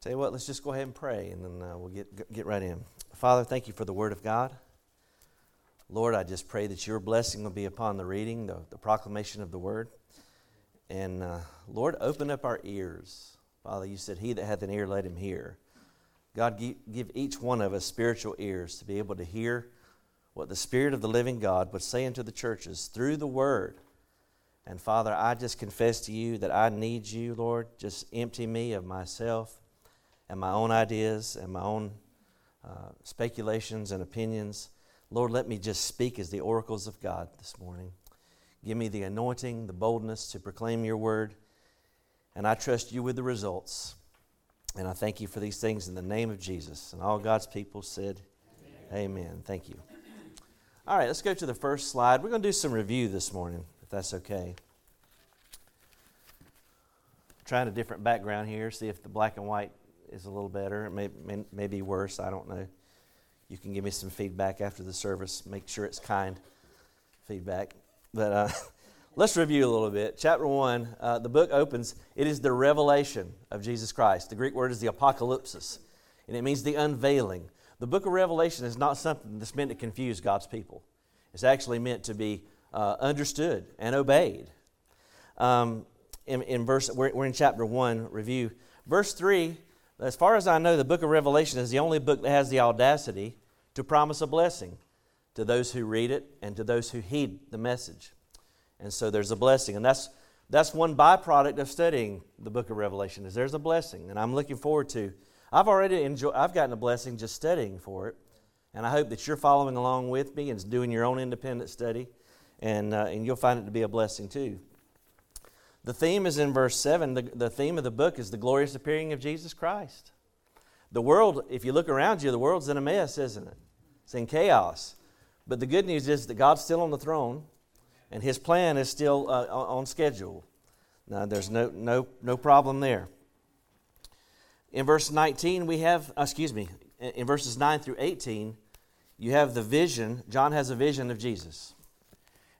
Tell you what, let's just go ahead and pray and then uh, we'll get, get right in. Father, thank you for the Word of God. Lord, I just pray that your blessing will be upon the reading, the, the proclamation of the Word. And uh, Lord, open up our ears. Father, you said, He that hath an ear, let him hear. God, give, each one of us spiritual ears to be able to hear what the Spirit of the living God would say unto the churches through the Word. And Father, I just confess to you that I need you, Lord. Just empty me of myself and my own ideas and my own uh, speculations and opinions. Lord, let me just speak as the oracles of God this morning. Give me the anointing, the boldness to proclaim your word, and I trust you with the results. And I thank you for these things in the name of Jesus. And all God's people said, Amen. Amen. Thank you. All right, let's go to the first slide. We're going to do some review this morning, if that's okay. Trying a different background here, see if the black and white is a little better. It may, may, may be worse. I don't know. You can give me some feedback after the service. Make sure it's kind feedback. But uh, let's review a little bit. Chapter 1, uh, the book opens, it is the revelation of Jesus Christ. The Greek word is the apocalypsis, and it means the unveiling. The book of Revelation is not something that's meant to confuse God's people, it's actually meant to be uh, understood and obeyed. Um, in, in verse, we're, we're in chapter 1 review. Verse 3 as far as I know, the book of Revelation is the only book that has the audacity to promise a blessing to those who read it and to those who heed the message. And so there's a blessing. And that's, that's one byproduct of studying the book of Revelation is there's a blessing. And I'm looking forward to. I've already enjoyed, I've gotten a blessing just studying for it. And I hope that you're following along with me and doing your own independent study. And, uh, and you'll find it to be a blessing too. The theme is in verse 7. The, the theme of the book is the glorious appearing of Jesus Christ. The world, if you look around you, the world's in a mess, isn't it? It's in chaos. But the good news is that God's still on the throne and his plan is still uh, on schedule. Now, there's no, no, no problem there. In verse 19, we have, uh, excuse me, in verses 9 through 18, you have the vision. John has a vision of Jesus.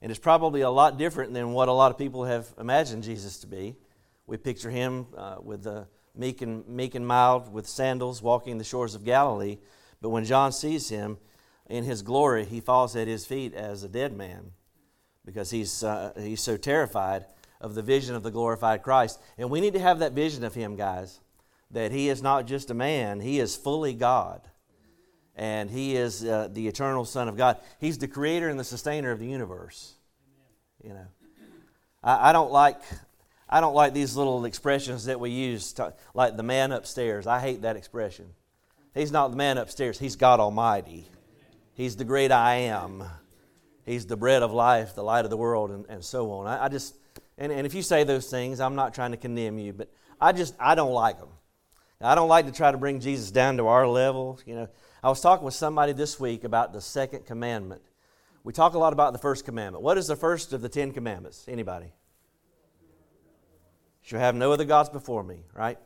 And it's probably a lot different than what a lot of people have imagined Jesus to be. We picture him uh, with the meek and, meek and mild with sandals walking the shores of Galilee. But when John sees him in his glory, he falls at his feet as a dead man because he's, uh, he's so terrified of the vision of the glorified Christ. And we need to have that vision of him, guys, that he is not just a man, he is fully God. And he is uh, the eternal Son of God. He's the creator and the sustainer of the universe. You know, I, I don't like I don't like these little expressions that we use, to, like the man upstairs. I hate that expression. He's not the man upstairs, he's God Almighty. He's the great I am. He's the bread of life, the light of the world, and, and so on. I, I just, and, and if you say those things, I'm not trying to condemn you, but I just, I don't like them. I don't like to try to bring Jesus down to our level. You know, I was talking with somebody this week about the second commandment. We talk a lot about the first commandment. What is the first of the Ten Commandments? Anybody? Shall have no other gods before me, right?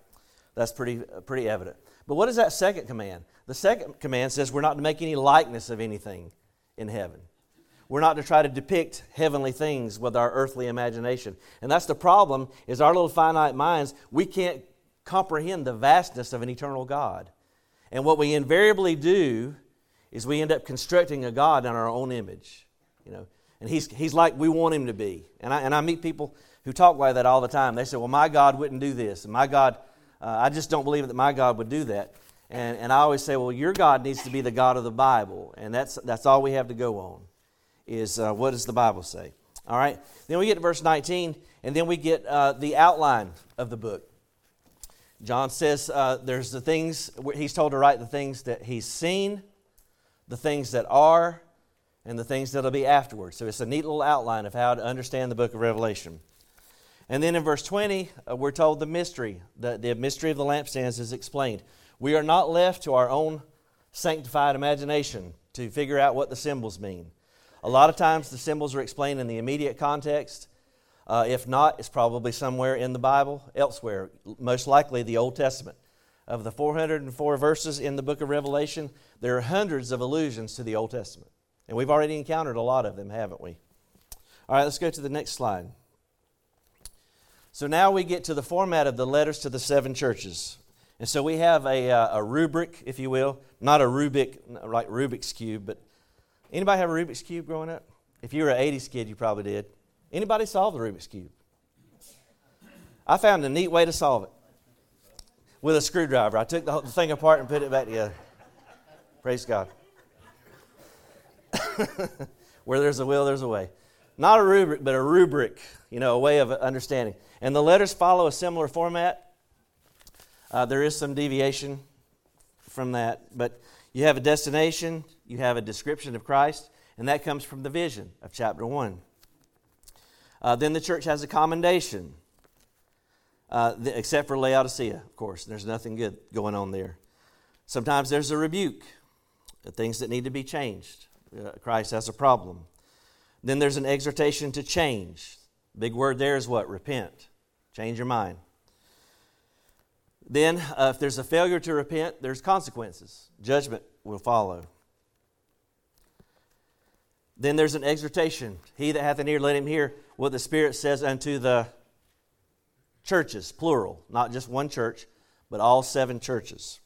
That's pretty, pretty evident. But what is that second command? The second command says we're not to make any likeness of anything in heaven. We're not to try to depict heavenly things with our earthly imagination. And that's the problem is our little finite minds, we can't comprehend the vastness of an eternal God. And what we invariably do is we end up constructing a God in our own image. You know, and he's, he's like we want him to be. And I, and I meet people who talk like that all the time. They say, well, my God wouldn't do this. And my God, uh, I just don't believe that my God would do that. And, and I always say, well, your God needs to be the God of the Bible. And that's, that's all we have to go on is uh, what does the Bible say? All right. Then we get to verse 19, and then we get uh, the outline of the book. John says uh, there's the things, he's told to write the things that he's seen, the things that are, and the things that'll be afterwards. So it's a neat little outline of how to understand the book of Revelation. And then in verse 20, uh, we're told the mystery. The, the mystery of the lampstands is explained. We are not left to our own sanctified imagination to figure out what the symbols mean. A lot of times the symbols are explained in the immediate context. Uh, if not, it's probably somewhere in the Bible, elsewhere, most likely the Old Testament. Of the 404 verses in the book of Revelation, there are hundreds of allusions to the Old Testament. And we've already encountered a lot of them, haven't we? All right, let's go to the next slide. So now we get to the format of the letters to the seven churches. And so we have a, uh, a rubric, if you will, not a Rubik, like Rubik's Cube, but anybody have a Rubik's Cube growing up? If you were an 80s kid, you probably did. Anybody solve the Rubik's Cube? I found a neat way to solve it with a screwdriver. I took the, thing apart and put it back together. Praise God. Where there's a will, there's a way. Not a Rubik, but a rubric, you know, a way of understanding. And the letters follow a similar format. Uh, there is some deviation from that, but you have a destination, you have a description of Christ, and that comes from the vision of chapter 1. Uh, then the church has a commendation, uh, except for Laodicea, of course. There's nothing good going on there. Sometimes there's a rebuke, things that need to be changed. Uh, Christ has a problem. Then there's an exhortation to change. Big word there is what? Repent. Change your mind. Then, uh, if there's a failure to repent, there's consequences. Judgment will follow. Then there's an exhortation. He that hath an ear, let him hear what the Spirit says unto the churches, plural, not just one church, but all seven churches.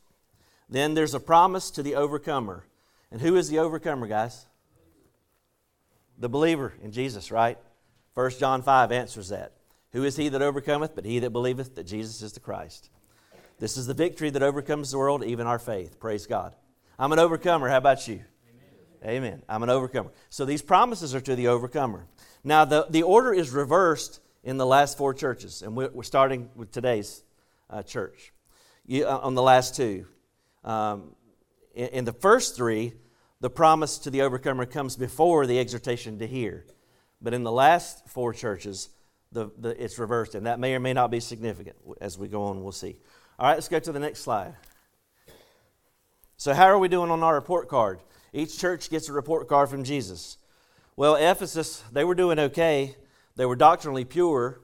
Then there's a promise to the overcomer. And who is the overcomer, guys? The believer in Jesus, right? 1 John 5 answers that. Who is he that overcometh but he that believeth that Jesus is the Christ? This is the victory that overcomes the world, even our faith. Praise God. I'm an overcomer. How about you? Amen. I'm an overcomer. So these promises are to the overcomer. Now, the, the order is reversed in the last four churches, and we're, we're starting with today's uh, church. You, uh, on the last two. Um, in, in the first three, the promise to the overcomer comes before the exhortation to hear. But in the last four churches, the, the, it's reversed, and that may or may not be significant. As we go on, we'll see. All right, let's go to the next slide. So, how are we doing on our report card? Each church gets a report card from Jesus. Well, Ephesus, they were doing okay. They were doctrinally pure,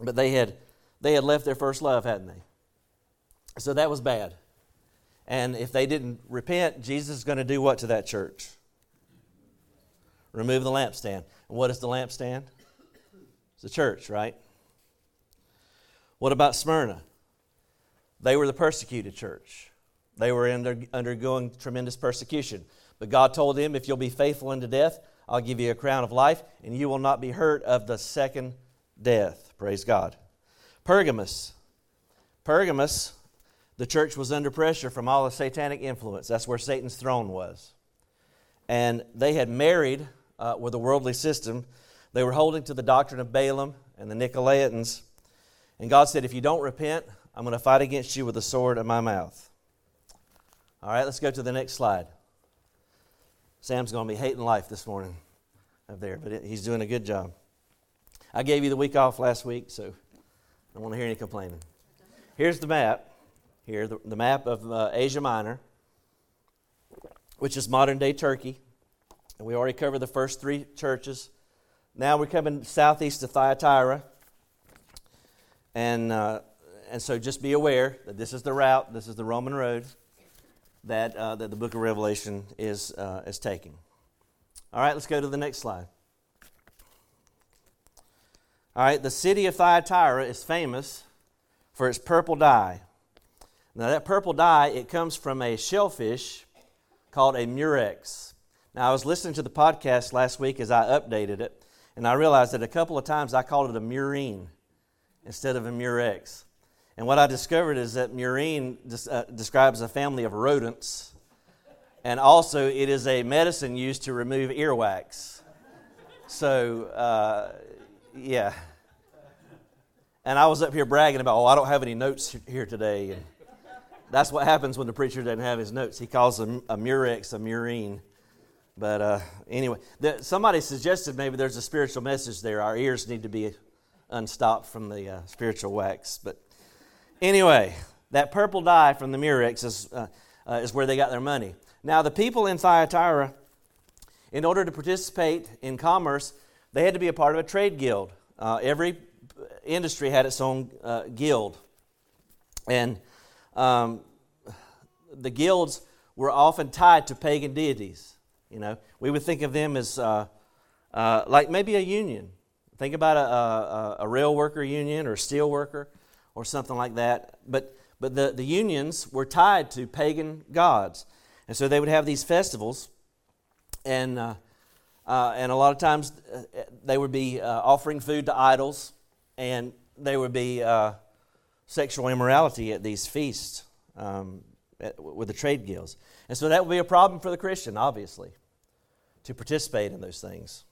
but they had, they had left their first love, hadn't they? So that was bad. And if they didn't repent, Jesus is going to do what to that church? Remove the lampstand. And what is the lampstand? It's the church, right? What about Smyrna? They were the persecuted church. They were under, undergoing tremendous persecution. But God told them, If you'll be faithful unto death, I'll give you a crown of life, and you will not be hurt of the second death. Praise God. Pergamos. Pergamos the church was under pressure from all the satanic influence. That's where Satan's throne was. And they had married uh, with a worldly system. They were holding to the doctrine of Balaam and the Nicolaitans. And God said, If you don't repent, I'm going to fight against you with the sword of my mouth. All right, let's go to the next slide. Sam's going to be hating life this morning up there, but he's doing a good job. I gave you the week off last week, so I don't want to hear any complaining. Here's the map here, the, the map of uh, Asia Minor, which is modern day Turkey. And we already covered the first three churches. Now we're coming southeast to Thyatira. And, uh, and so just be aware that this is the route, this is the Roman road that, uh, that the book of Revelation is, uh, is taking. All right, let's go to the next slide. All right, the city of Thyatira is famous for its purple dye. Now, that purple dye, it comes from a shellfish called a murex. Now, I was listening to the podcast last week as I updated it, and I realized that a couple of times I called it a murine instead of a murex. And what I discovered is that murine uh, describes a family of rodents, and also it is a medicine used to remove earwax. So, uh, yeah. And I was up here bragging about, oh, I don't have any notes here today. And, that's what happens when the preacher doesn't have his notes. He calls a, a murex a murine. But uh, anyway, the, somebody suggested maybe there's a spiritual message there. Our ears need to be unstopped from the uh, spiritual wax. But anyway, that purple dye from the murex is, uh, uh, is where they got their money. Now, the people in Thyatira, in order to participate in commerce, they had to be a part of a trade guild. Uh, every industry had its own uh, guild. And um, the guilds were often tied to pagan deities. You know, we would think of them as uh, uh, like maybe a union. Think about a, a, a, rail worker union or a steel worker or something like that. But But the, the unions were tied to pagan gods. And so they would have these festivals, and, uh, uh, and a lot of times uh, they would be uh, offering food to idols, and there would be uh, sexual immorality at these feasts um, at, with the trade guilds. And so that would be a problem for the Christian, obviously, to participate in those things.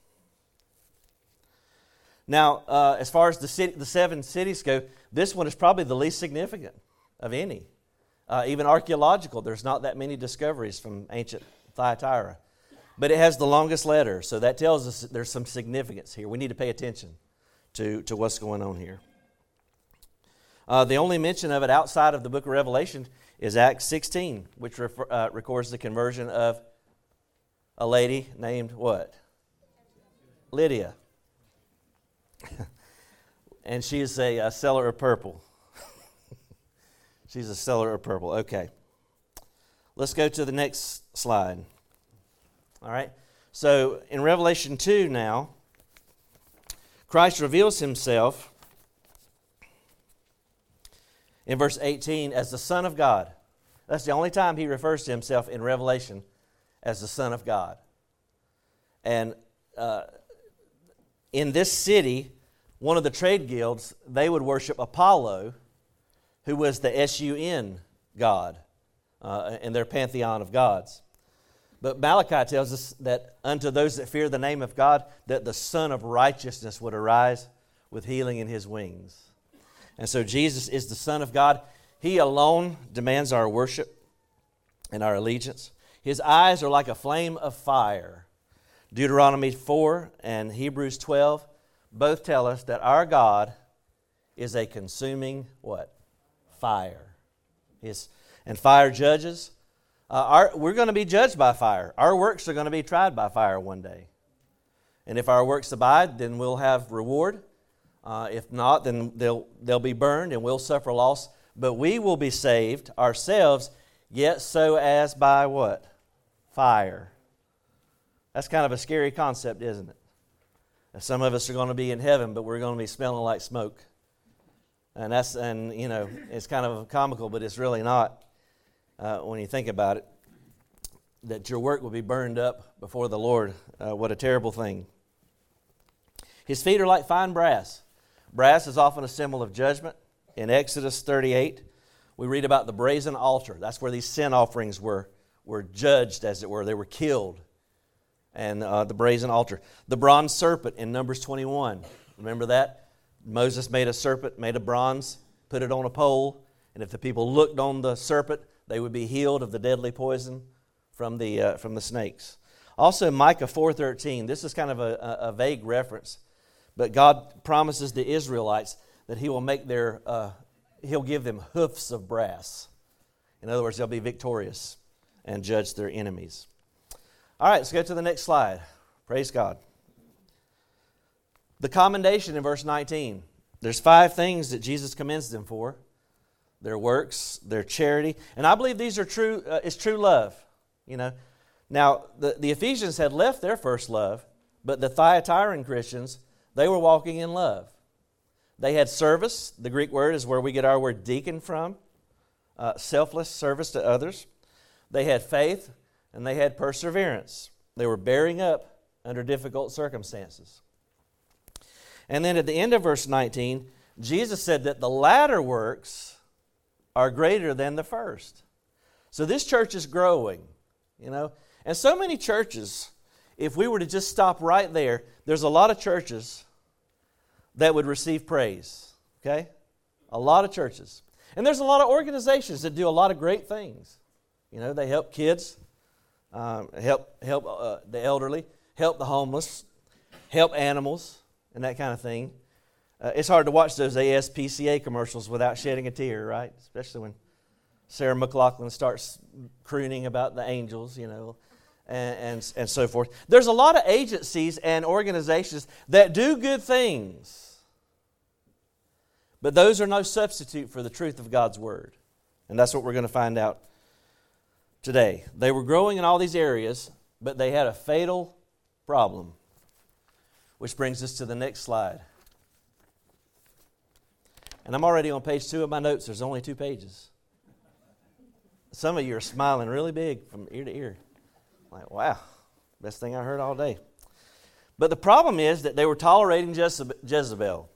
Now, uh, as far as the, city, the seven cities go, this one is probably the least significant of any. Uh, even archaeological, there's not that many discoveries from ancient Thyatira. But it has the longest letter, so that tells us there's some significance here. We need to pay attention to, to what's going on here. Uh, the only mention of it outside of the book of Revelation is Acts 16, which refer, uh, records the conversion of a lady named what? Lydia. and she is a, a seller of purple. She's a seller of purple. Okay. Let's go to the next slide. All right. So in Revelation 2 now, Christ reveals himself in verse 18 as the Son of God. That's the only time he refers to himself in Revelation as the Son of God. And uh, in this city, one of the trade guilds, they would worship Apollo, who was the SUN god uh, in their pantheon of gods. But Malachi tells us that unto those that fear the name of God, that the Son of Righteousness would arise with healing in his wings. And so Jesus is the Son of God. He alone demands our worship and our allegiance. His eyes are like a flame of fire. Deuteronomy 4 and Hebrews 12 both tell us that our God is a consuming what? Fire. His, and fire judges. Uh, our, we're going to be judged by fire. Our works are going to be tried by fire one day. And if our works abide, then we'll have reward. Uh, if not, then they'll, they'll be burned and we'll suffer loss. But we will be saved ourselves, yet so as by what? Fire. That's kind of a scary concept, isn't it? Some of us are going to be in heaven, but we're going to be smelling like smoke. And that's, and you know, it's kind of comical, but it's really not uh, when you think about it. That your work will be burned up before the Lord. Uh, what a terrible thing. His feet are like fine brass. Brass is often a symbol of judgment. In Exodus 38, we read about the brazen altar. That's where these sin offerings were, were judged, as it were. They were killed and uh, the brazen altar. The bronze serpent in Numbers 21. Remember that? Moses made a serpent, made a bronze, put it on a pole, and if the people looked on the serpent, they would be healed of the deadly poison from the, uh, from the snakes. Also, Micah 4.13. This is kind of a, a, vague reference, but God promises the Israelites that He will make their, uh, He'll give them hoofs of brass. In other words, they'll be victorious and judge their enemies. All right, let's go to the next slide. Praise God. The commendation in verse 19. There's five things that Jesus commends them for their works, their charity. And I believe these are true, uh, it's true love. You know, now the, the Ephesians had left their first love, but the Thyatiran Christians, they were walking in love. They had service. The Greek word is where we get our word deacon from, uh, selfless service to others. They had faith and they had perseverance. They were bearing up under difficult circumstances. And then at the end of verse 19, Jesus said that the latter works are greater than the first. So this church is growing, you know. And so many churches, if we were to just stop right there, there's a lot of churches that would receive praise, okay? A lot of churches. And there's a lot of organizations that do a lot of great things. You know, they help kids um, help help uh, the elderly, help the homeless, help animals, and that kind of thing. Uh, it's hard to watch those ASPCA commercials without shedding a tear, right? Especially when Sarah McLachlan starts crooning about the angels, you know, and, and, and so forth. There's a lot of agencies and organizations that do good things, but those are no substitute for the truth of God's Word. And that's what we're going to find out today. They were growing in all these areas, but they had a fatal problem. Which brings us to the next slide. And I'm already on page two of my notes. There's only two pages. some of you are smiling really big from ear to ear. Like, wow, best thing I heard all day. But the problem is that they were tolerating Jezebel.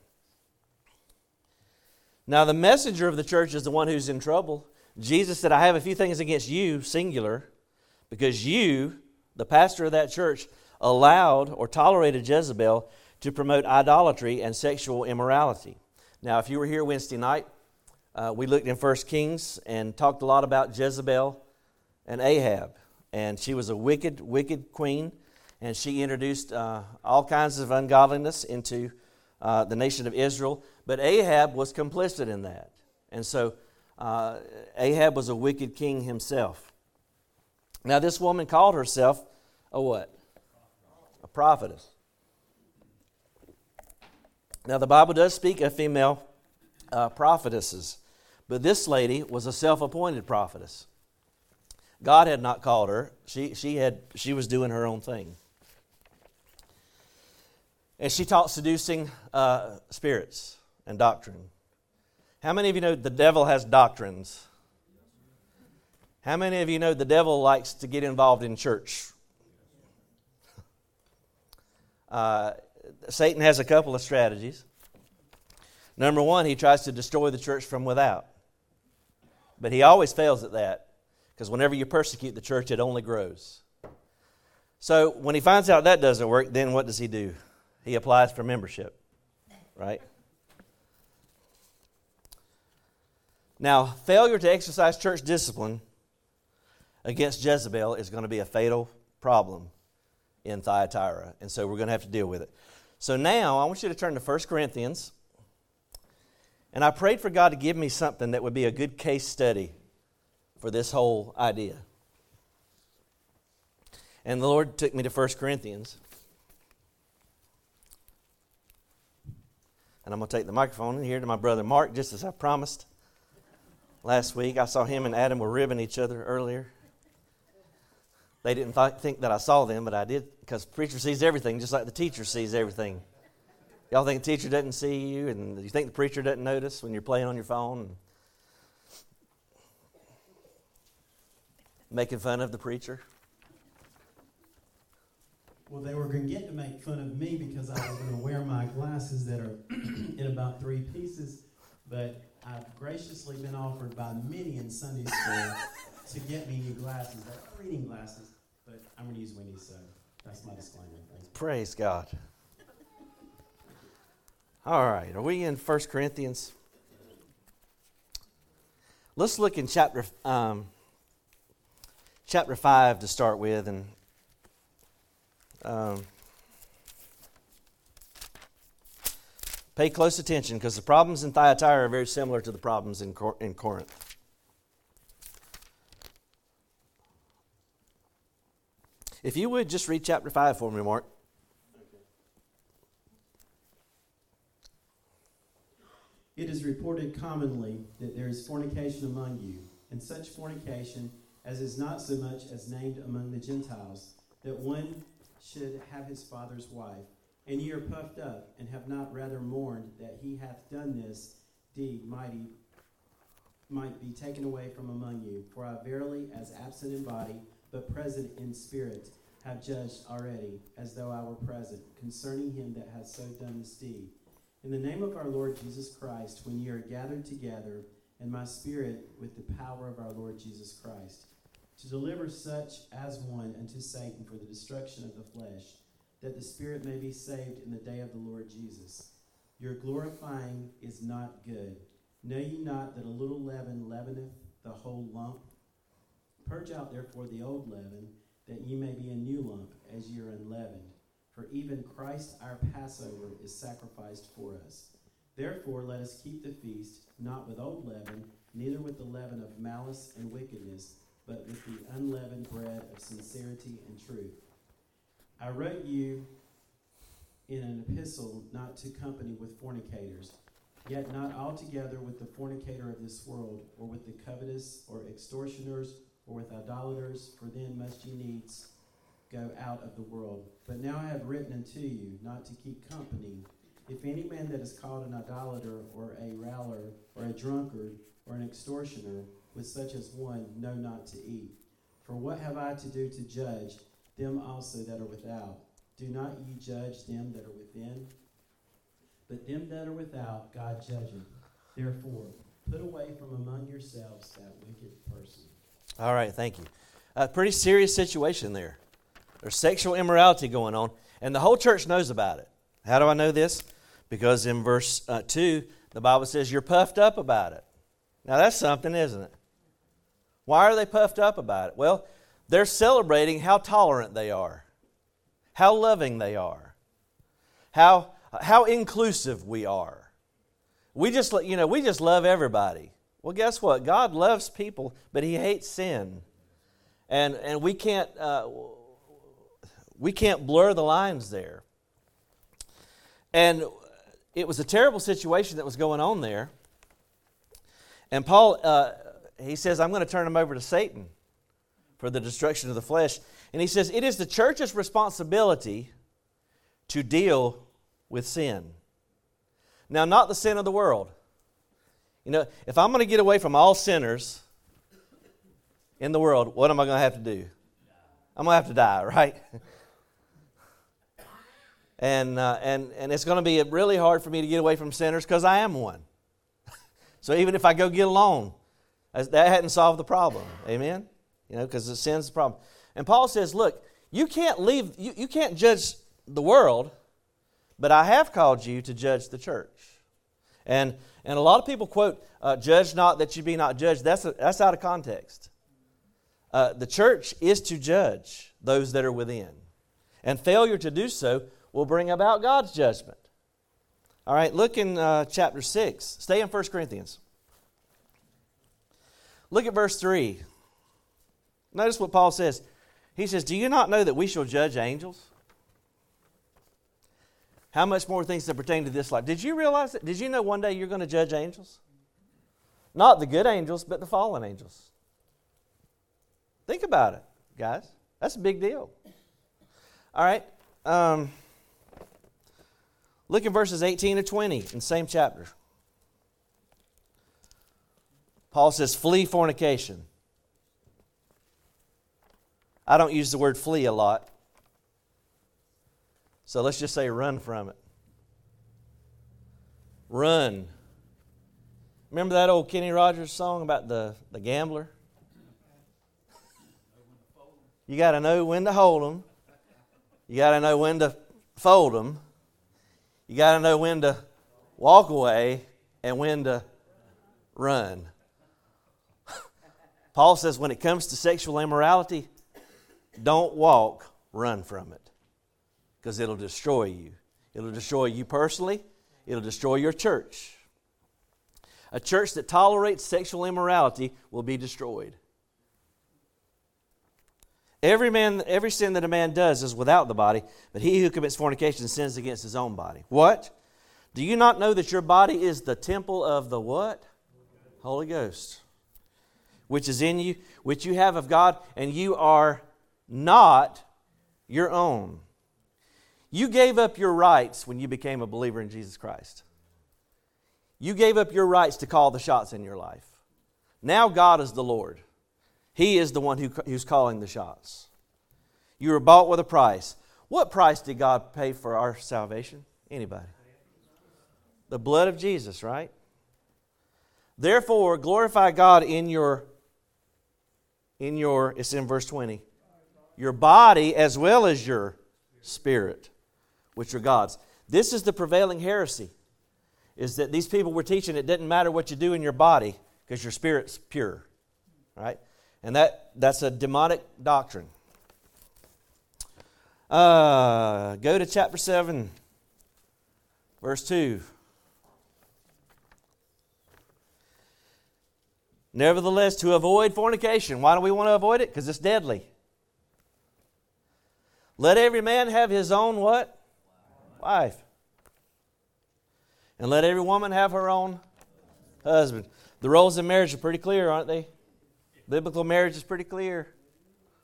Now, the messenger of the church is the one who's in trouble. Jesus said, I have a few things against you, singular, because you, the pastor of that church, allowed or tolerated Jezebel to promote idolatry and sexual immorality. Now, if you were here Wednesday night, uh, we looked in 1 Kings and talked a lot about Jezebel and Ahab. And she was a wicked, wicked queen, and she introduced uh, all kinds of ungodliness into uh, the nation of Israel. But Ahab was complicit in that. And so uh, Ahab was a wicked king himself. Now, this woman called herself a what? A prophetess. Now, the Bible does speak of female uh, prophetesses. But this lady was a self appointed prophetess. God had not called her, she, she, had, she was doing her own thing. And she taught seducing uh, spirits and doctrine. How many of you know the devil has doctrines? How many of you know the devil likes to get involved in church? Uh, Satan has a couple of strategies. Number one, he tries to destroy the church from without. But he always fails at that because whenever you persecute the church, it only grows. So when he finds out that doesn't work, then what does he do? He applies for membership, right? Now, failure to exercise church discipline against Jezebel is going to be a fatal problem in Thyatira, and so we're going to have to deal with it. So now I want you to turn to 1 Corinthians and I prayed for God to give me something that would be a good case study for this whole idea. And the Lord took me to 1 Corinthians. And I'm going to take the microphone in here to my brother Mark, just as I promised last week. I saw him and Adam were ribbing each other earlier. They didn't th- think that I saw them, but I did because preacher sees everything just like the teacher sees everything. Y'all think the teacher doesn't see you, and you think the preacher doesn't notice when you're playing on your phone? Making fun of the preacher? Well, they were going to get to make fun of me because I was going to wear my glasses that are in about three pieces, but I've graciously been offered by many in Sunday school to get me new glasses. They're reading glasses, but I'm going to use Wendy's, so that's my disclaimer. Praise God. All right, are we in 1 Corinthians? Let's look in chapter um, chapter 5 to start with. And um, pay close attention because the problems in Thyatira are very similar to the problems in, Cor- in Corinth. If you would just read chapter 5 for me, Mark. It is reported commonly that there is fornication among you, and such fornication as is not so much as named among the Gentiles, that one should have his father's wife. And ye are puffed up, and have not rather mourned that he hath done this deed mighty might be taken away from among you. For I verily, as absent in body, but present in spirit, have judged already, as though I were present, concerning him that hath so done this deed. In the name of our Lord Jesus Christ, when ye are gathered together, and my spirit with the power of our Lord Jesus Christ, to deliver such as one unto Satan for the destruction of the flesh, that the spirit may be saved in the day of the Lord Jesus. Your glorifying is not good. Know ye not that a little leaven leaveneth the whole lump? Purge out therefore the old leaven, that ye may be a new lump, as ye are unleavened. For even Christ our Passover is sacrificed for us. Therefore, let us keep the feast, not with old leaven, neither with the leaven of malice and wickedness, but with the unleavened bread of sincerity and truth. I wrote you in an epistle not to company with fornicators, yet not altogether with the fornicator of this world, or with the covetous, or extortioners, or with idolaters, for then must ye needs go out of the world. But now I have written unto you not to keep company. If any man that is called an idolater, or a railer, or a drunkard, or an extortioner, with such as one know not to eat. For what have I to do to judge them also that are without? Do not ye judge them that are within? But them that are without, God judgeth. Therefore, put away from among yourselves that wicked person. All right, thank you. A pretty serious situation there. There's sexual immorality going on, and the whole church knows about it. How do I know this? Because in verse uh, 2, the Bible says you're puffed up about it. Now, that's something, isn't it? Why are they puffed up about it? Well, they're celebrating how tolerant they are, how loving they are, how, how inclusive we are. We just, you know, we just love everybody. Well, guess what? God loves people, but He hates sin, and and we can't uh, we can't blur the lines there. And it was a terrible situation that was going on there. And Paul, uh, he says, I'm going to turn them over to Satan for the destruction of the flesh. And he says, It is the church's responsibility to deal with sin. Now, not the sin of the world. You know, if I'm going to get away from all sinners in the world, what am I going to have to do? I'm going to have to die, right? and, uh, and, and it's going to be really hard for me to get away from sinners because I am one. so even if I go get alone, that hadn't solved the problem. Amen? You know, because the sin's the problem. And Paul says, look, you can't leave, you, you can't judge the world, but I have called you to judge the church. And, and a lot of people quote, uh, judge not that you be not judged. That's, a, that's out of context. Uh, the church is to judge those that are within. And failure to do so will bring about God's judgment. All right, look in uh, chapter 6. Stay in 1 Corinthians. Look at verse 3. Notice what Paul says. He says, Do you not know that we shall judge angels? How much more things that pertain to this life? Did you realize that? Did you know one day you're going to judge angels? Not the good angels, but the fallen angels. Think about it, guys. That's a big deal. All right. Um, look at verses 18 to 20 in the same chapter. Paul says, flee fornication. I don't use the word flee a lot. So let's just say run from it. Run. Remember that old Kenny Rogers song about the, the gambler? You got to know when to hold them. You got to know when to fold them. You got to know when to walk away and when to run. Paul says when it comes to sexual immorality, don't walk, run from it because it'll destroy you. It'll destroy you personally, it'll destroy your church. A church that tolerates sexual immorality will be destroyed. Every man, every sin that a man does is without the body, but he who commits fornication sins against his own body. What? Do you not know that your body is the temple of the what? Holy Ghost, which is in you, which you have of God, and you are not your own. You gave up your rights when you became a believer in Jesus Christ. You gave up your rights to call the shots in your life. Now God is the Lord. He is the one who, who's calling the shots. You were bought with a price. What price did God pay for our salvation? Anybody? The blood of Jesus, right? Therefore, glorify God in your in your it's in verse 20. Your body as well as your spirit which are God's. This is the prevailing heresy, is that these people were teaching it didn't matter what you do in your body because your spirit's pure, right? And that, that's a demonic doctrine. Uh, go to chapter 7, verse 2. Nevertheless, to avoid fornication. Why do we want to avoid it? Because it's deadly. Let every man have his own what? wife. And let every woman have her own husband. The roles in marriage are pretty clear, aren't they? Biblical marriage is pretty clear.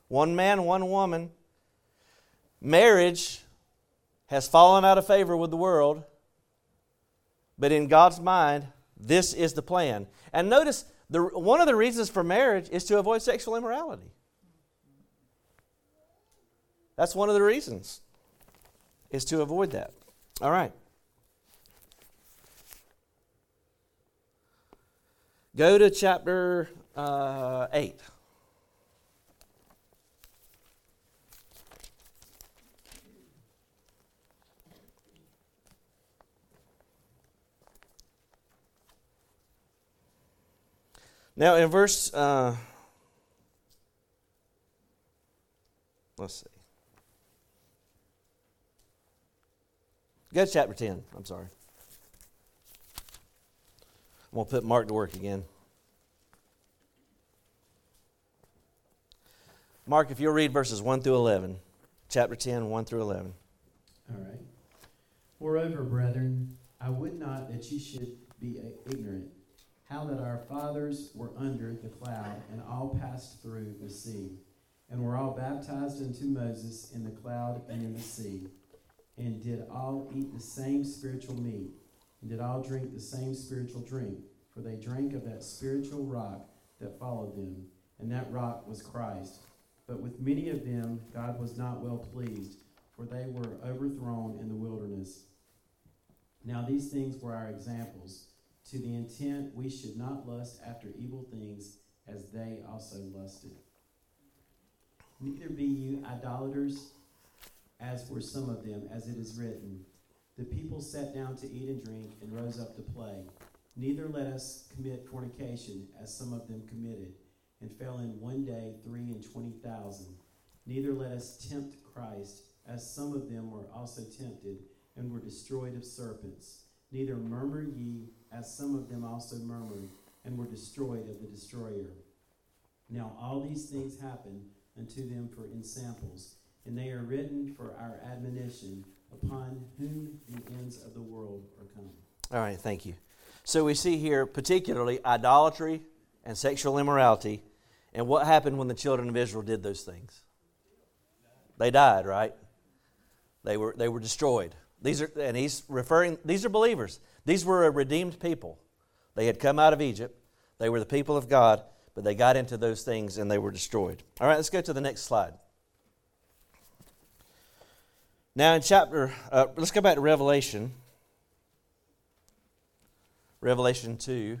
One man, one woman. Marriage has fallen out of favor with the world, but in God's mind, This is the plan. And notice, the, one of the reasons for marriage is to avoid sexual immorality. That's one of the reasons, is to avoid that. All right. Go to chapter uh, 8. Now, in verse, uh, let's see. Go to chapter 10. I'm sorry. I'm going to put Mark to work again. Mark, if you'll read verses 1 through 11, chapter 10, 1 through 11. All right. Moreover, brethren, I would not that ye should be ignorant how that our fathers were under the cloud and all passed through the sea, and were all baptized unto Moses in the cloud and in the sea, and did all eat the same spiritual meat, and did all drink the same spiritual drink, for they drank of that spiritual rock that followed them, and that rock was Christ. But with many of them God was not well pleased, for they were overthrown in the wilderness. Now these things were our examples to the intent we should not lust after evil things as they also lusted. Neither be you idolaters, as were some of them, as it is written. The people sat down to eat and drink and rose up to play. Neither let us commit fornication, as some of them committed, and fell in one day three and twenty thousand. Neither let us tempt Christ, as some of them were also tempted, and were destroyed of serpents. Neither murmur ye, as some of them also murmured, and were destroyed of the destroyer. Now all these things happen unto them for ensamples, and they are written for our admonition, upon whom the ends of the world are come. All right, thank you. So we see here particularly idolatry and sexual immorality, and what happened when the children of Israel did those things? They died, right? They were, they were destroyed. These are, and he's referring, these are believers. These were a redeemed people. They had come out of Egypt. They were the people of God, but they got into those things and they were destroyed. All right, let's go to the next slide. Now, in chapter, uh, let's go back to Revelation. Revelation 2.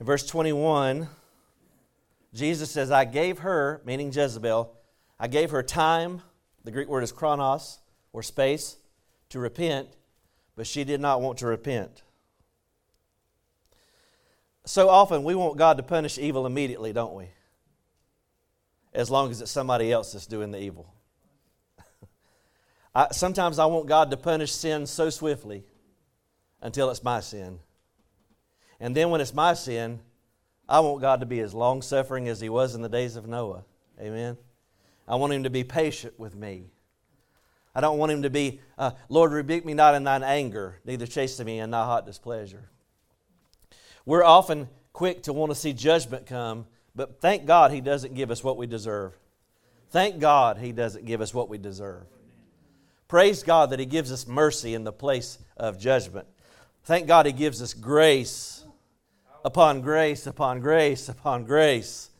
In verse 21, Jesus says, I gave her, meaning Jezebel, I gave her time the Greek word is chronos, or space, to repent, but she did not want to repent. So often we want God to punish evil immediately, don't we? As long as it's somebody else that's doing the evil. I, sometimes I want God to punish sin so swiftly until it's my sin. And then when it's my sin, I want God to be as long suffering as He was in the days of Noah. Amen. I want him to be patient with me. I don't want him to be, uh, Lord, rebuke me not in thine anger, neither chasten me in thy hot displeasure. We're often quick to want to see judgment come, but thank God he doesn't give us what we deserve. Thank God he doesn't give us what we deserve. Praise God that he gives us mercy in the place of judgment. Thank God he gives us grace upon grace upon grace upon grace.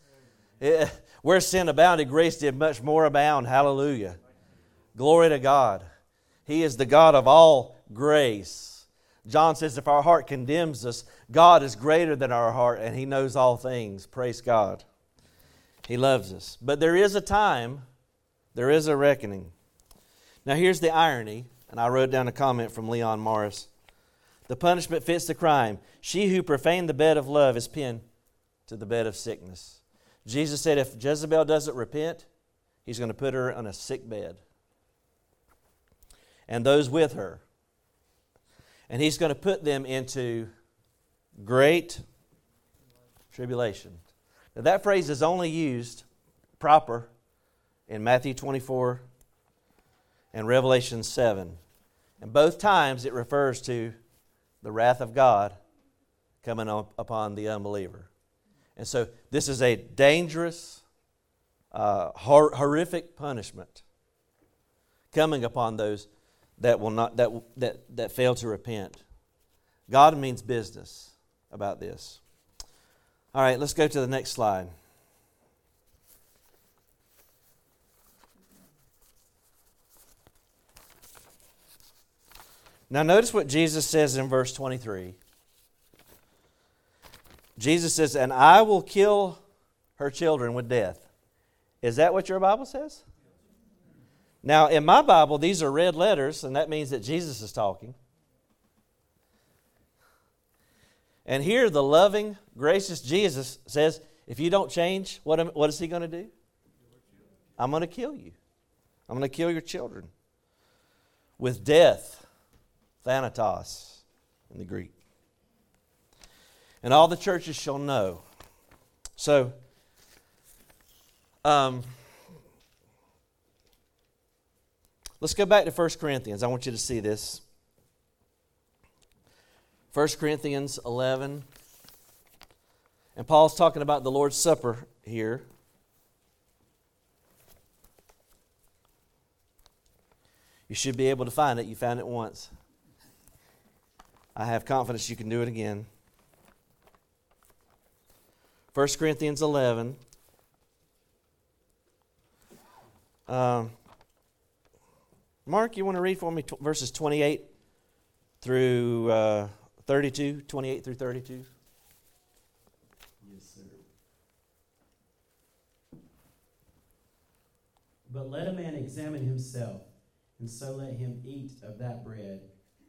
It, where sin abounded, grace did much more abound. Hallelujah. Glory to God. He is the God of all grace. John says, if our heart condemns us, God is greater than our heart and He knows all things. Praise God. He loves us. But there is a time, there is a reckoning. Now, here's the irony, and I wrote down a comment from Leon Morris. The punishment fits the crime. She who profaned the bed of love is pinned to the bed of sickness. Jesus said if Jezebel doesn't repent, he's going to put her on a sick bed. And those with her. And he's going to put them into great tribulation. Now, that phrase is only used proper in Matthew 24 and Revelation 7. And both times it refers to the wrath of God coming upon the unbeliever. And so this is a dangerous, uh, hor- horrific punishment coming upon those that will not that that that fail to repent. God means business about this. All right, let's go to the next slide. Now, notice what Jesus says in verse 23. Jesus says, And I will kill her children with death. Is that what your Bible says? Now, in my Bible, these are red letters, and that means that Jesus is talking. And here, the loving, gracious Jesus says, If you don't change, what, am, what is he going to do? I'm going to kill you. I'm going to kill your children with death. Thanatos in the Greek. And all the churches shall know. So, um, let's go back to 1 Corinthians. I want you to see this. 1 Corinthians 11. And Paul's talking about the Lord's Supper here. You should be able to find it. You found it once. I have confidence you can do it again. 1 Corinthians 11. Um, Mark, you want to read for me t- verses 28 through uh, 32? 28 through 32? Yes, sir. But let a man examine himself, and so let him eat of that bread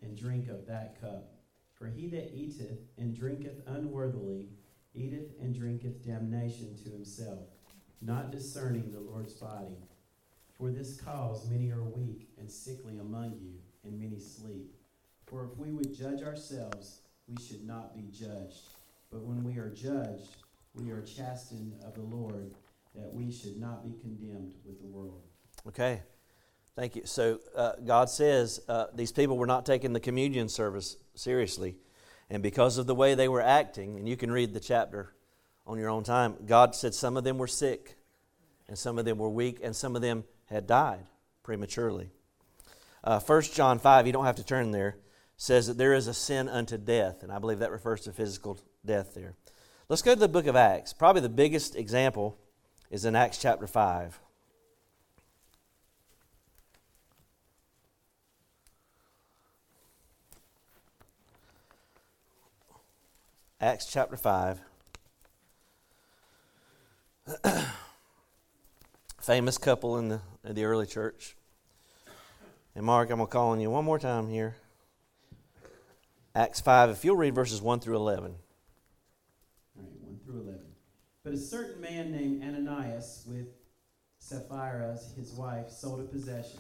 and drink of that cup. For he that eateth and drinketh unworthily eateth and drinketh damnation to himself, not discerning the Lord's body. For this cause many are weak and sickly among you, and many sleep. For if we would judge ourselves, we should not be judged. But when we are judged, we are chastened of the Lord, that we should not be condemned with the world. Okay. Thank you. So uh, God says uh, these people were not taking the communion service seriously. And because of the way they were acting, and you can read the chapter on your own time, God said some of them were sick, and some of them were weak, and some of them had died prematurely. Uh, 1 John 5, you don't have to turn there, says that there is a sin unto death, and I believe that refers to physical death there. Let's go to the book of Acts. Probably the biggest example is in Acts chapter 5. Acts chapter 5. Famous couple in the, in the early church. And Mark, I'm going to call on you one more time here. Acts 5, if you'll read verses 1 through 11. All right, 1 through 11. But a certain man named Ananias with Sapphira, his wife, sold a possession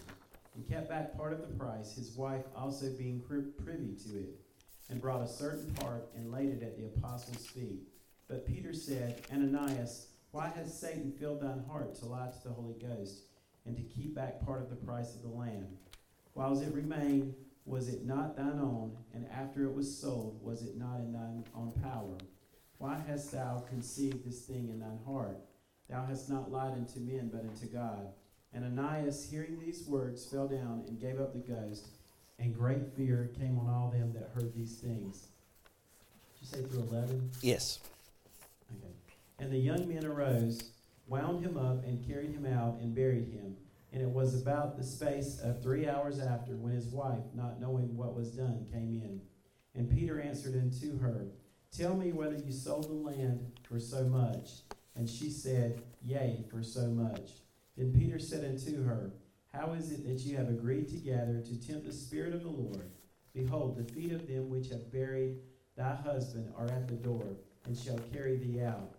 and kept back part of the price, his wife also being privy to it and brought a certain part and laid it at the apostles' feet. But Peter said, Ananias, why has Satan filled thine heart to lie to the Holy Ghost and to keep back part of the price of the land? Whiles it remained, was it not thine own? And after it was sold, was it not in thine own power? Why hast thou conceived this thing in thine heart? Thou hast not lied unto men, but unto God. And Ananias, hearing these words, fell down and gave up the ghost and great fear came on all them that heard these things. Did you say through 11? Yes. Okay. And the young men arose, wound him up, and carried him out, and buried him. And it was about the space of three hours after when his wife, not knowing what was done, came in. And Peter answered unto her, Tell me whether you sold the land for so much. And she said, Yea, for so much. Then Peter said unto her, how is it that you have agreed together to tempt the Spirit of the Lord? Behold, the feet of them which have buried thy husband are at the door, and shall carry thee out.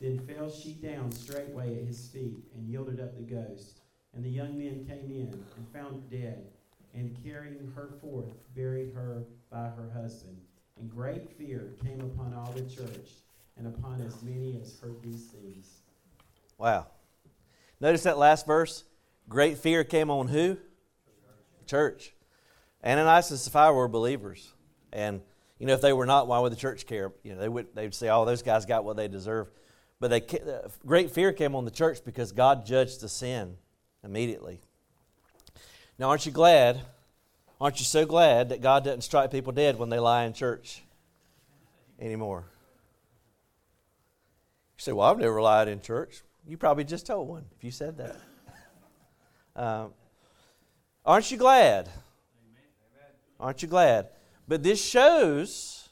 Then fell she down straightway at his feet, and yielded up the ghost. And the young men came in, and found her dead, and carrying her forth, buried her by her husband. And great fear came upon all the church, and upon as many as heard these things. Wow. Notice that last verse? Great fear came on who? Church. Ananias and Sapphira were believers. And, you know, if they were not, why would the church care? You know, they would, they would say, oh, those guys got what they deserve. But they, uh, great fear came on the church because God judged the sin immediately. Now, aren't you glad Aren't you so glad that God doesn't strike people dead when they lie in church anymore? You say, Well, I've never lied in church. You probably just told one if you said that. Um, aren't you glad? Aren't you glad? But this shows,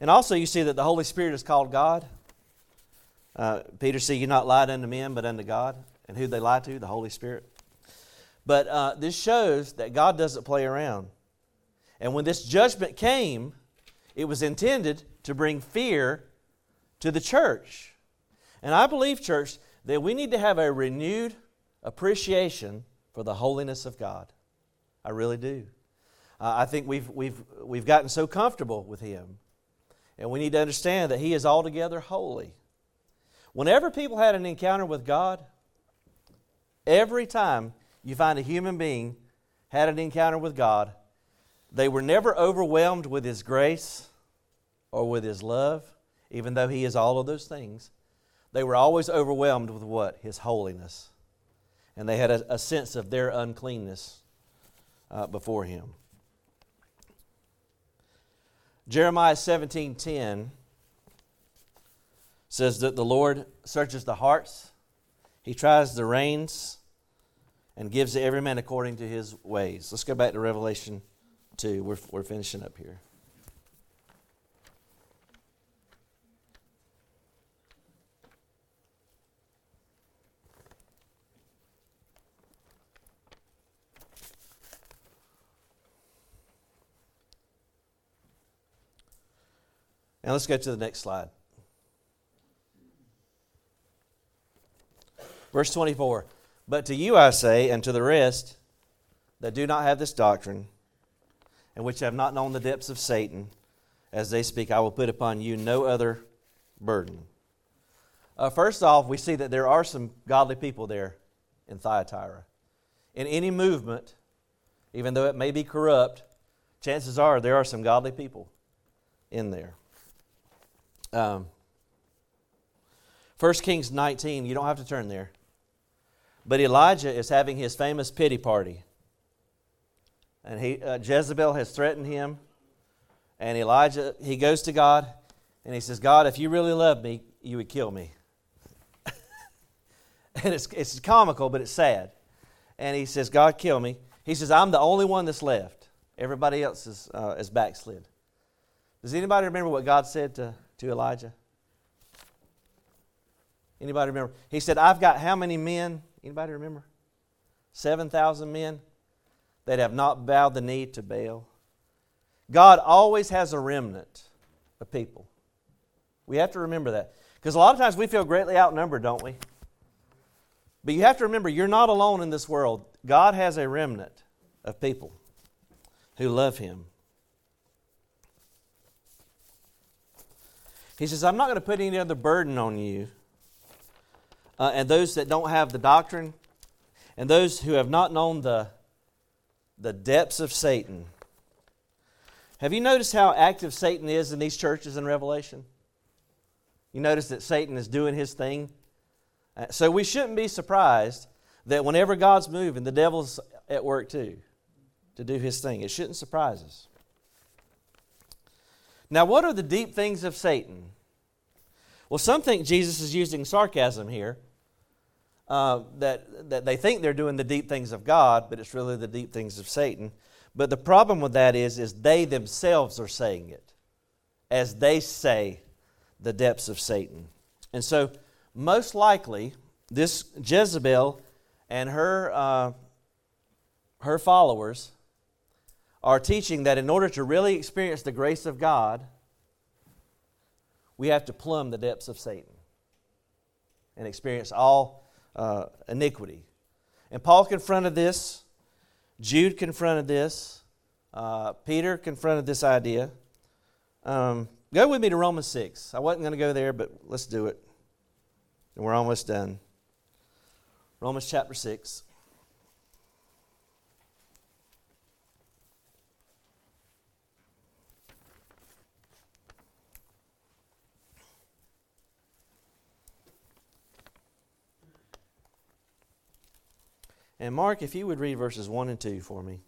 and also you see that the Holy Spirit is called God. Uh, Peter said, You not lied unto men, but unto God. And who they lie to? The Holy Spirit. But uh, this shows that God doesn't play around. And when this judgment came, it was intended to bring fear to the church. And I believe, church, that we need to have a renewed appreciation for the holiness of God. I really do. Uh, I think we've, we've, we've gotten so comfortable with Him. And we need to understand that He is altogether holy. Whenever people had an encounter with God, every time you find a human being had an encounter with God, they were never overwhelmed with His grace or with His love, even though He is all of those things. They were always overwhelmed with what? His holiness. And they had a, a sense of their uncleanness uh, before Him. Jeremiah 17:10 says that the Lord searches the hearts, He tries the reins, and gives every man according to his ways. Let's go back to Revelation 2. We're, we're finishing up here. Now let's go to the next slide. Verse 24. But to you I say, and to the rest that do not have this doctrine, and which have not known the depths of Satan, as they speak, I will put upon you no other burden. Uh, first off, we see that there are some godly people there in Thyatira. In any movement, even though it may be corrupt, chances are there are some godly people in there. Um, 1 Kings 19, you don't have to turn there. But Elijah is having his famous pity party. And he, uh, Jezebel has threatened him. And Elijah, he goes to God and he says, God, if you really love me, you would kill me. and it's, it's comical, but it's sad. And he says, God, kill me. He says, I'm the only one that's left. Everybody else is, uh, is backslid. Does anybody remember what God said to, to Elijah? Anybody remember? He said, I've got how many men? Anybody remember? 7,000 men that have not bowed the knee to Baal. God always has a remnant of people. We have to remember that. Because a lot of times we feel greatly outnumbered, don't we? But you have to remember, you're not alone in this world. God has a remnant of people who love Him. He says, I'm not going to put any other burden on you uh, and those that don't have the doctrine, and those who have not known the, the depths of Satan. Have you noticed how active Satan is in these churches in Revelation? You notice that Satan is doing his thing. Uh, so we shouldn't be surprised that whenever God's moving, the devil's at work too to do his thing. It shouldn't surprise us. Now, what are the deep things of Satan? Well, some think Jesus is using sarcasm here uh, that, that they think they're doing the deep things of God, but it's really the deep things of Satan. But the problem with that is, is they themselves are saying it as they say the depths of Satan. And so, most likely, this Jezebel and her, uh, her followers are teaching that in order to really experience the grace of God, we have to plumb the depths of Satan and experience all uh, iniquity. And Paul confronted this, Jude confronted this, uh, Peter confronted this idea. Um, go with me to Romans 6. I wasn't going to go there, but let's do it. And we're almost done. Romans chapter 6. And Mark, if you would read verses 1 and 2 for me.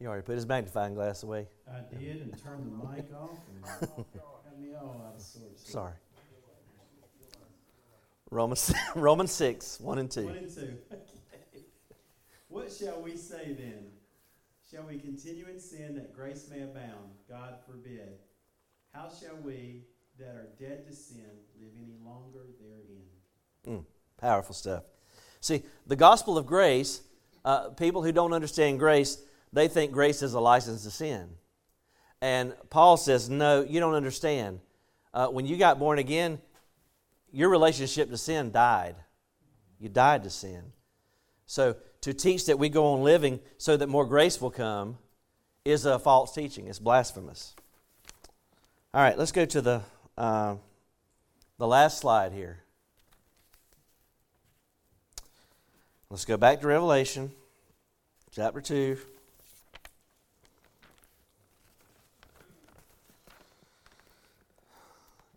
You already put his magnifying glass away. I did and turned the mic off and had me all out of sorts. Sorry. Romans, Romans 6, 1 and 2. 1 and 2. What shall we say then? Shall we continue in sin that grace may abound? God forbid. How shall we that are dead to sin live any longer therein? Mm, powerful stuff. See, the gospel of grace, uh, people who don't understand grace, they think grace is a license to sin. And Paul says, no, you don't understand. Uh, when you got born again, your relationship to sin died. You died to sin. So to teach that we go on living so that more grace will come is a false teaching. It's blasphemous. All right, let's go to the, uh, the last slide here. Let's go back to Revelation chapter 2.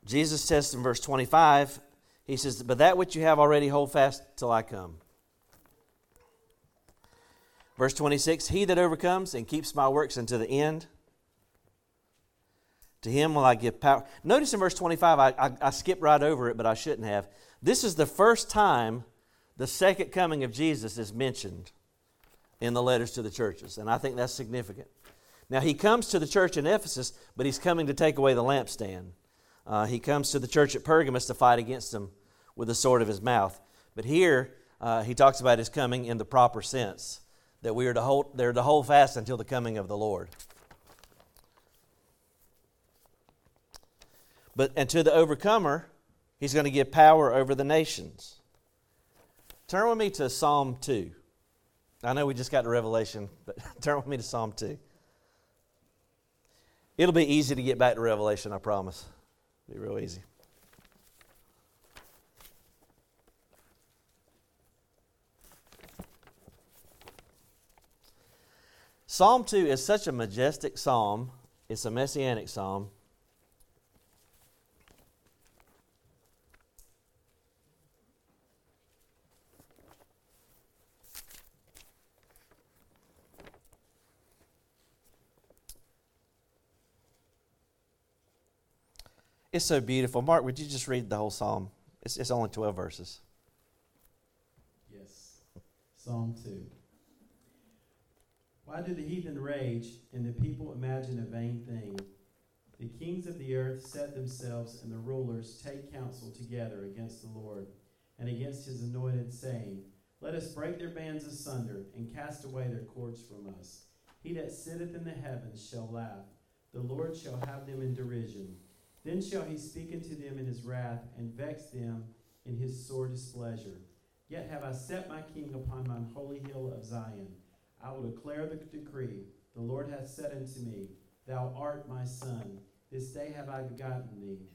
Jesus says in verse 25, he says, But that which you have already hold fast till I come. Verse 26 He that overcomes and keeps my works unto the end, to him will I give power. Notice in verse 25, I, I, I skipped right over it, but I shouldn't have. This is the first time the second coming of Jesus is mentioned in the letters to the churches, and I think that's significant. Now, he comes to the church in Ephesus, but he's coming to take away the lampstand. Uh, he comes to the church at Pergamos to fight against them with the sword of his mouth. But here, uh, he talks about his coming in the proper sense that we are to hold, they're to hold fast until the coming of the Lord. But and to the overcomer, he's going to give power over the nations. Turn with me to Psalm 2. I know we just got to Revelation, but turn with me to Psalm 2. It'll be easy to get back to Revelation, I promise. It'll be real easy. Psalm 2 is such a majestic psalm. It's a messianic psalm. It's so beautiful. Mark, would you just read the whole psalm? It's, it's only 12 verses. Yes. Psalm 2. Why do the heathen rage and the people imagine a vain thing? The kings of the earth set themselves, and the rulers take counsel together against the Lord and against his anointed, saying, Let us break their bands asunder and cast away their cords from us. He that sitteth in the heavens shall laugh. The Lord shall have them in derision. Then shall he speak unto them in his wrath, and vex them in his sore displeasure. Yet have I set my king upon mine holy hill of Zion. I will declare the decree. The Lord hath said unto me, Thou art my son. This day have I begotten thee.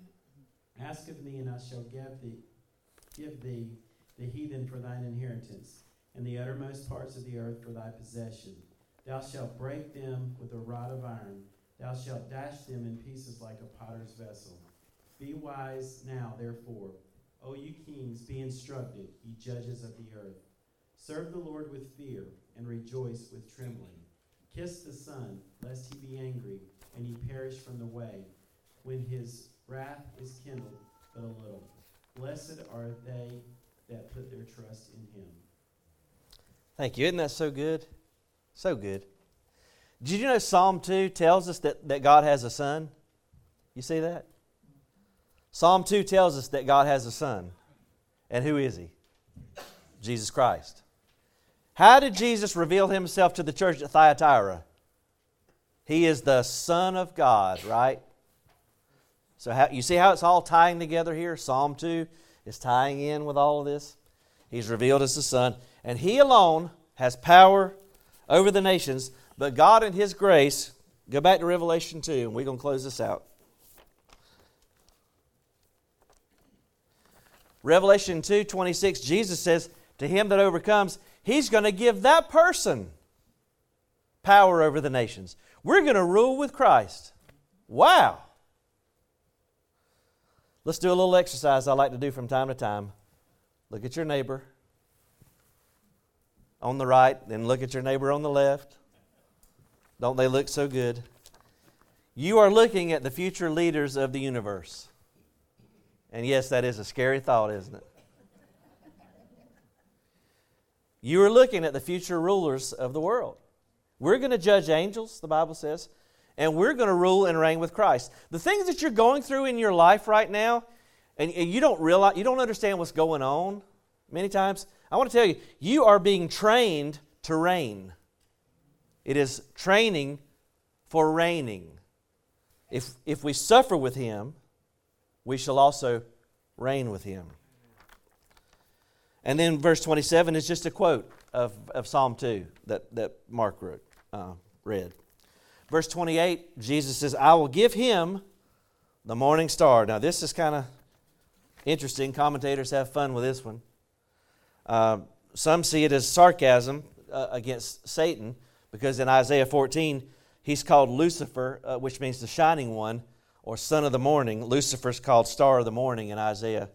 Ask of me, and I shall give thee, give thee the heathen for thine inheritance, and the uttermost parts of the earth for thy possession. Thou shalt break them with a rod of iron Thou shalt dash them in pieces like a potter's vessel. Be wise now, therefore. O you kings, be instructed, ye judges of the earth. Serve the Lord with fear, and rejoice with trembling. Kiss the Son, lest he be angry, and he perish from the way, when his wrath is kindled but a little. Blessed are they that put their trust in him. Thank you. Isn't that so good? So good. Did you know Psalm 2 tells us that, that God has a son? You see that? Psalm 2 tells us that God has a son. And who is he? Jesus Christ. How did Jesus reveal himself to the church at Thyatira? He is the Son of God, right? So how, you see how it's all tying together here? Psalm 2 is tying in with all of this. He's revealed as the Son, and He alone has power over the nations but God, in His grace, go back to Revelation 2, and we're going to close this out. Revelation 2 26, Jesus says, To him that overcomes, He's going to give that person power over the nations. We're going to rule with Christ. Wow. Let's do a little exercise I like to do from time to time. Look at your neighbor on the right, then look at your neighbor on the left. Don't they look so good? You are looking at the future leaders of the universe. And yes, that is a scary thought, isn't it? You are looking at the future rulers of the world. We're going to judge angels, the Bible says, and we're going to rule and reign with Christ. The things that you're going through in your life right now, and you don't realize, you don't understand what's going on many times, I want to tell you, you are being trained to reign. It is training for reigning. If, if we suffer with him, we shall also reign with him. And then verse 27 is just a quote of, of Psalm 2 that, that Mark wrote, uh, read. Verse 28, Jesus says, I will give him the morning star. Now, this is kind of interesting. Commentators have fun with this one. Uh, some see it as sarcasm uh, against Satan because in Isaiah 14, he's called Lucifer, uh, which means the shining one or son of the morning. Lucifer's called star of the morning in Isaiah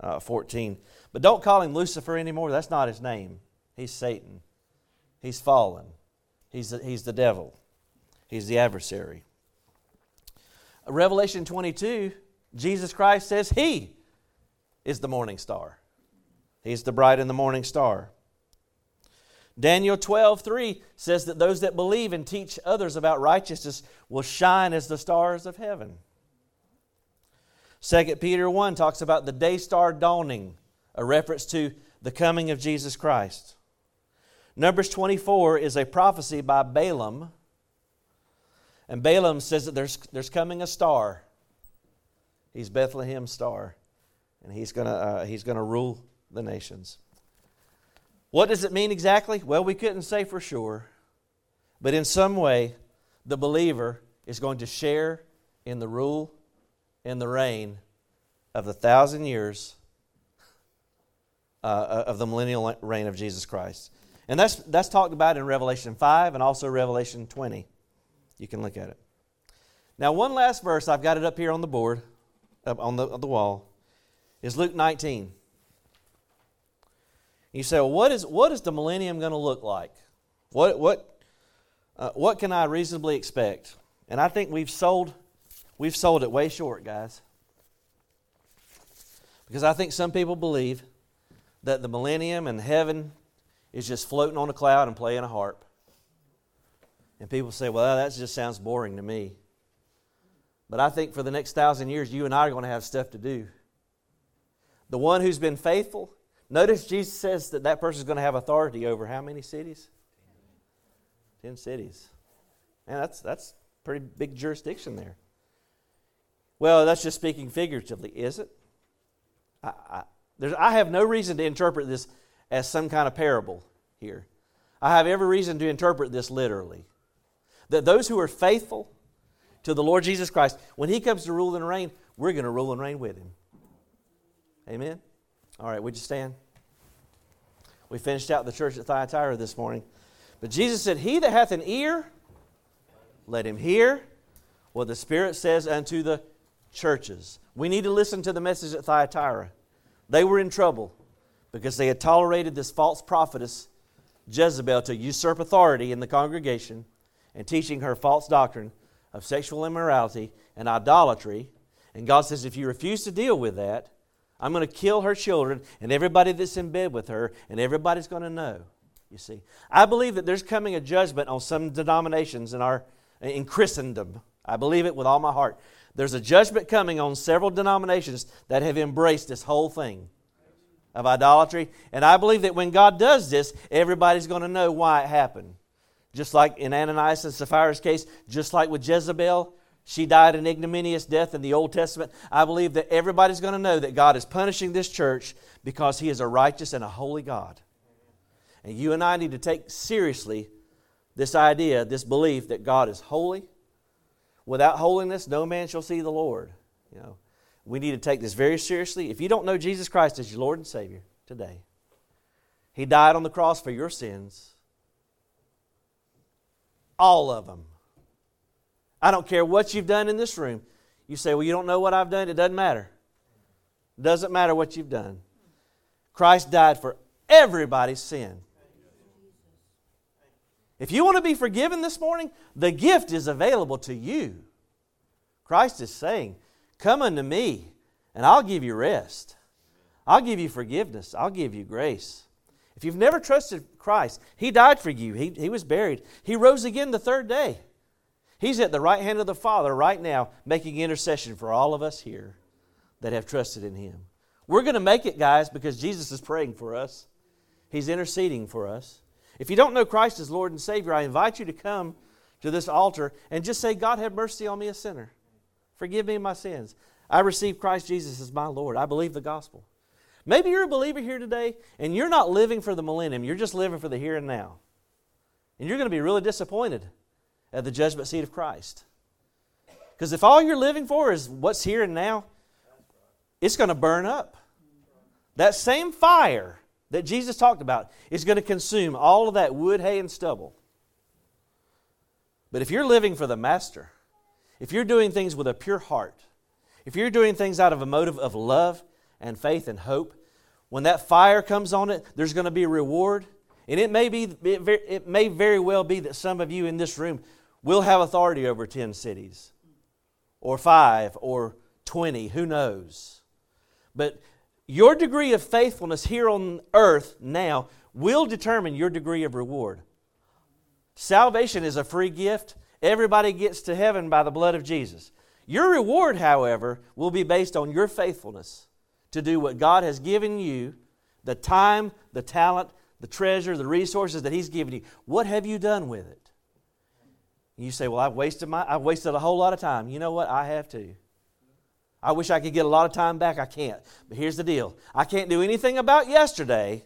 uh, 14. But don't call him Lucifer anymore. That's not his name. He's Satan. He's fallen. He's the, he's the devil. He's the adversary. Revelation 22, Jesus Christ says he is the morning star. He's the bright and the morning star. Daniel 12, 3 says that those that believe and teach others about righteousness will shine as the stars of heaven. 2 Peter 1 talks about the day star dawning, a reference to the coming of Jesus Christ. Numbers 24 is a prophecy by Balaam. And Balaam says that there's, there's coming a star. He's Bethlehem's star. And he's going uh, he's going to rule the nations. What does it mean exactly? Well, we couldn't say for sure. But in some way, the believer is going to share in the rule and the reign of the thousand years uh, of the millennial reign of Jesus Christ. And that's, that's talked about in Revelation 5 and also Revelation 20. You can look at it. Now, one last verse, I've got it up here on the board, up on the, on the wall, is Luke 19. You say, well, what is, what is the millennium going to look like? What, what, uh, what can I reasonably expect? And I think we've sold, we've sold it way short, guys. Because I think some people believe that the millennium and heaven is just floating on a cloud and playing a harp. And people say, well, that just sounds boring to me. But I think for the next thousand years, you and I are going to have stuff to do. The one who's been faithful Notice Jesus says that that person is going to have authority over how many cities? Ten cities. Man, that's, that's pretty big jurisdiction there. Well, that's just speaking figuratively, is it? I, I, I have no reason to interpret this as some kind of parable here. I have every reason to interpret this literally. That those who are faithful to the Lord Jesus Christ, when He comes to rule and reign, we're going to rule and reign with Him. Amen? All right, would you stand? We finished out the church at Thyatira this morning. But Jesus said, He that hath an ear, let him hear what the Spirit says unto the churches. We need to listen to the message at Thyatira. They were in trouble because they had tolerated this false prophetess, Jezebel, to usurp authority in the congregation and teaching her false doctrine of sexual immorality and idolatry. And God says, if you refuse to deal with that, I'm going to kill her children and everybody that's in bed with her, and everybody's going to know. You see, I believe that there's coming a judgment on some denominations in our in Christendom. I believe it with all my heart. There's a judgment coming on several denominations that have embraced this whole thing of idolatry, and I believe that when God does this, everybody's going to know why it happened. Just like in Ananias and Sapphira's case, just like with Jezebel, she died an ignominious death in the Old Testament. I believe that everybody's going to know that God is punishing this church because He is a righteous and a holy God. And you and I need to take seriously this idea, this belief that God is holy. Without holiness, no man shall see the Lord. You know, we need to take this very seriously. If you don't know Jesus Christ as your Lord and Savior today, He died on the cross for your sins. All of them. I don't care what you've done in this room. You say, Well, you don't know what I've done. It doesn't matter. It doesn't matter what you've done. Christ died for everybody's sin. If you want to be forgiven this morning, the gift is available to you. Christ is saying, Come unto me, and I'll give you rest. I'll give you forgiveness. I'll give you grace. If you've never trusted Christ, He died for you. He, he was buried. He rose again the third day. He's at the right hand of the Father right now, making intercession for all of us here that have trusted in Him. We're going to make it, guys, because Jesus is praying for us. He's interceding for us. If you don't know Christ as Lord and Savior, I invite you to come to this altar and just say, God, have mercy on me, a sinner. Forgive me my sins. I receive Christ Jesus as my Lord. I believe the gospel. Maybe you're a believer here today and you're not living for the millennium, you're just living for the here and now. And you're going to be really disappointed at the judgment seat of Christ. Because if all you're living for is what's here and now, it's going to burn up. That same fire that Jesus talked about is going to consume all of that wood, hay, and stubble. But if you're living for the Master, if you're doing things with a pure heart, if you're doing things out of a motive of love and faith and hope, when that fire comes on it, there's going to be a reward. And it may, be, it may very well be that some of you in this room will have authority over 10 cities, or five, or 20, who knows. But your degree of faithfulness here on earth now will determine your degree of reward. Salvation is a free gift. Everybody gets to heaven by the blood of Jesus. Your reward, however, will be based on your faithfulness to do what God has given you the time, the talent, the treasure, the resources that He's given you. What have you done with it? You say, Well, I've wasted, my, I've wasted a whole lot of time. You know what? I have too. I wish I could get a lot of time back. I can't. But here's the deal I can't do anything about yesterday,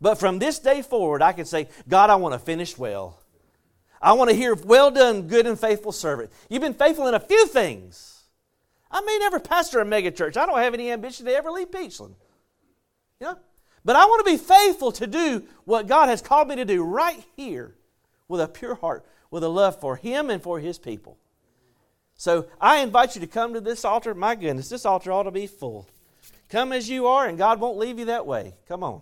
but from this day forward, I can say, God, I want to finish well. I want to hear, well done, good and faithful servant. You've been faithful in a few things. I may never pastor a megachurch. I don't have any ambition to ever leave Peachland. You know? But I want to be faithful to do what God has called me to do right here with a pure heart, with a love for Him and for His people. So I invite you to come to this altar. My goodness, this altar ought to be full. Come as you are, and God won't leave you that way. Come on.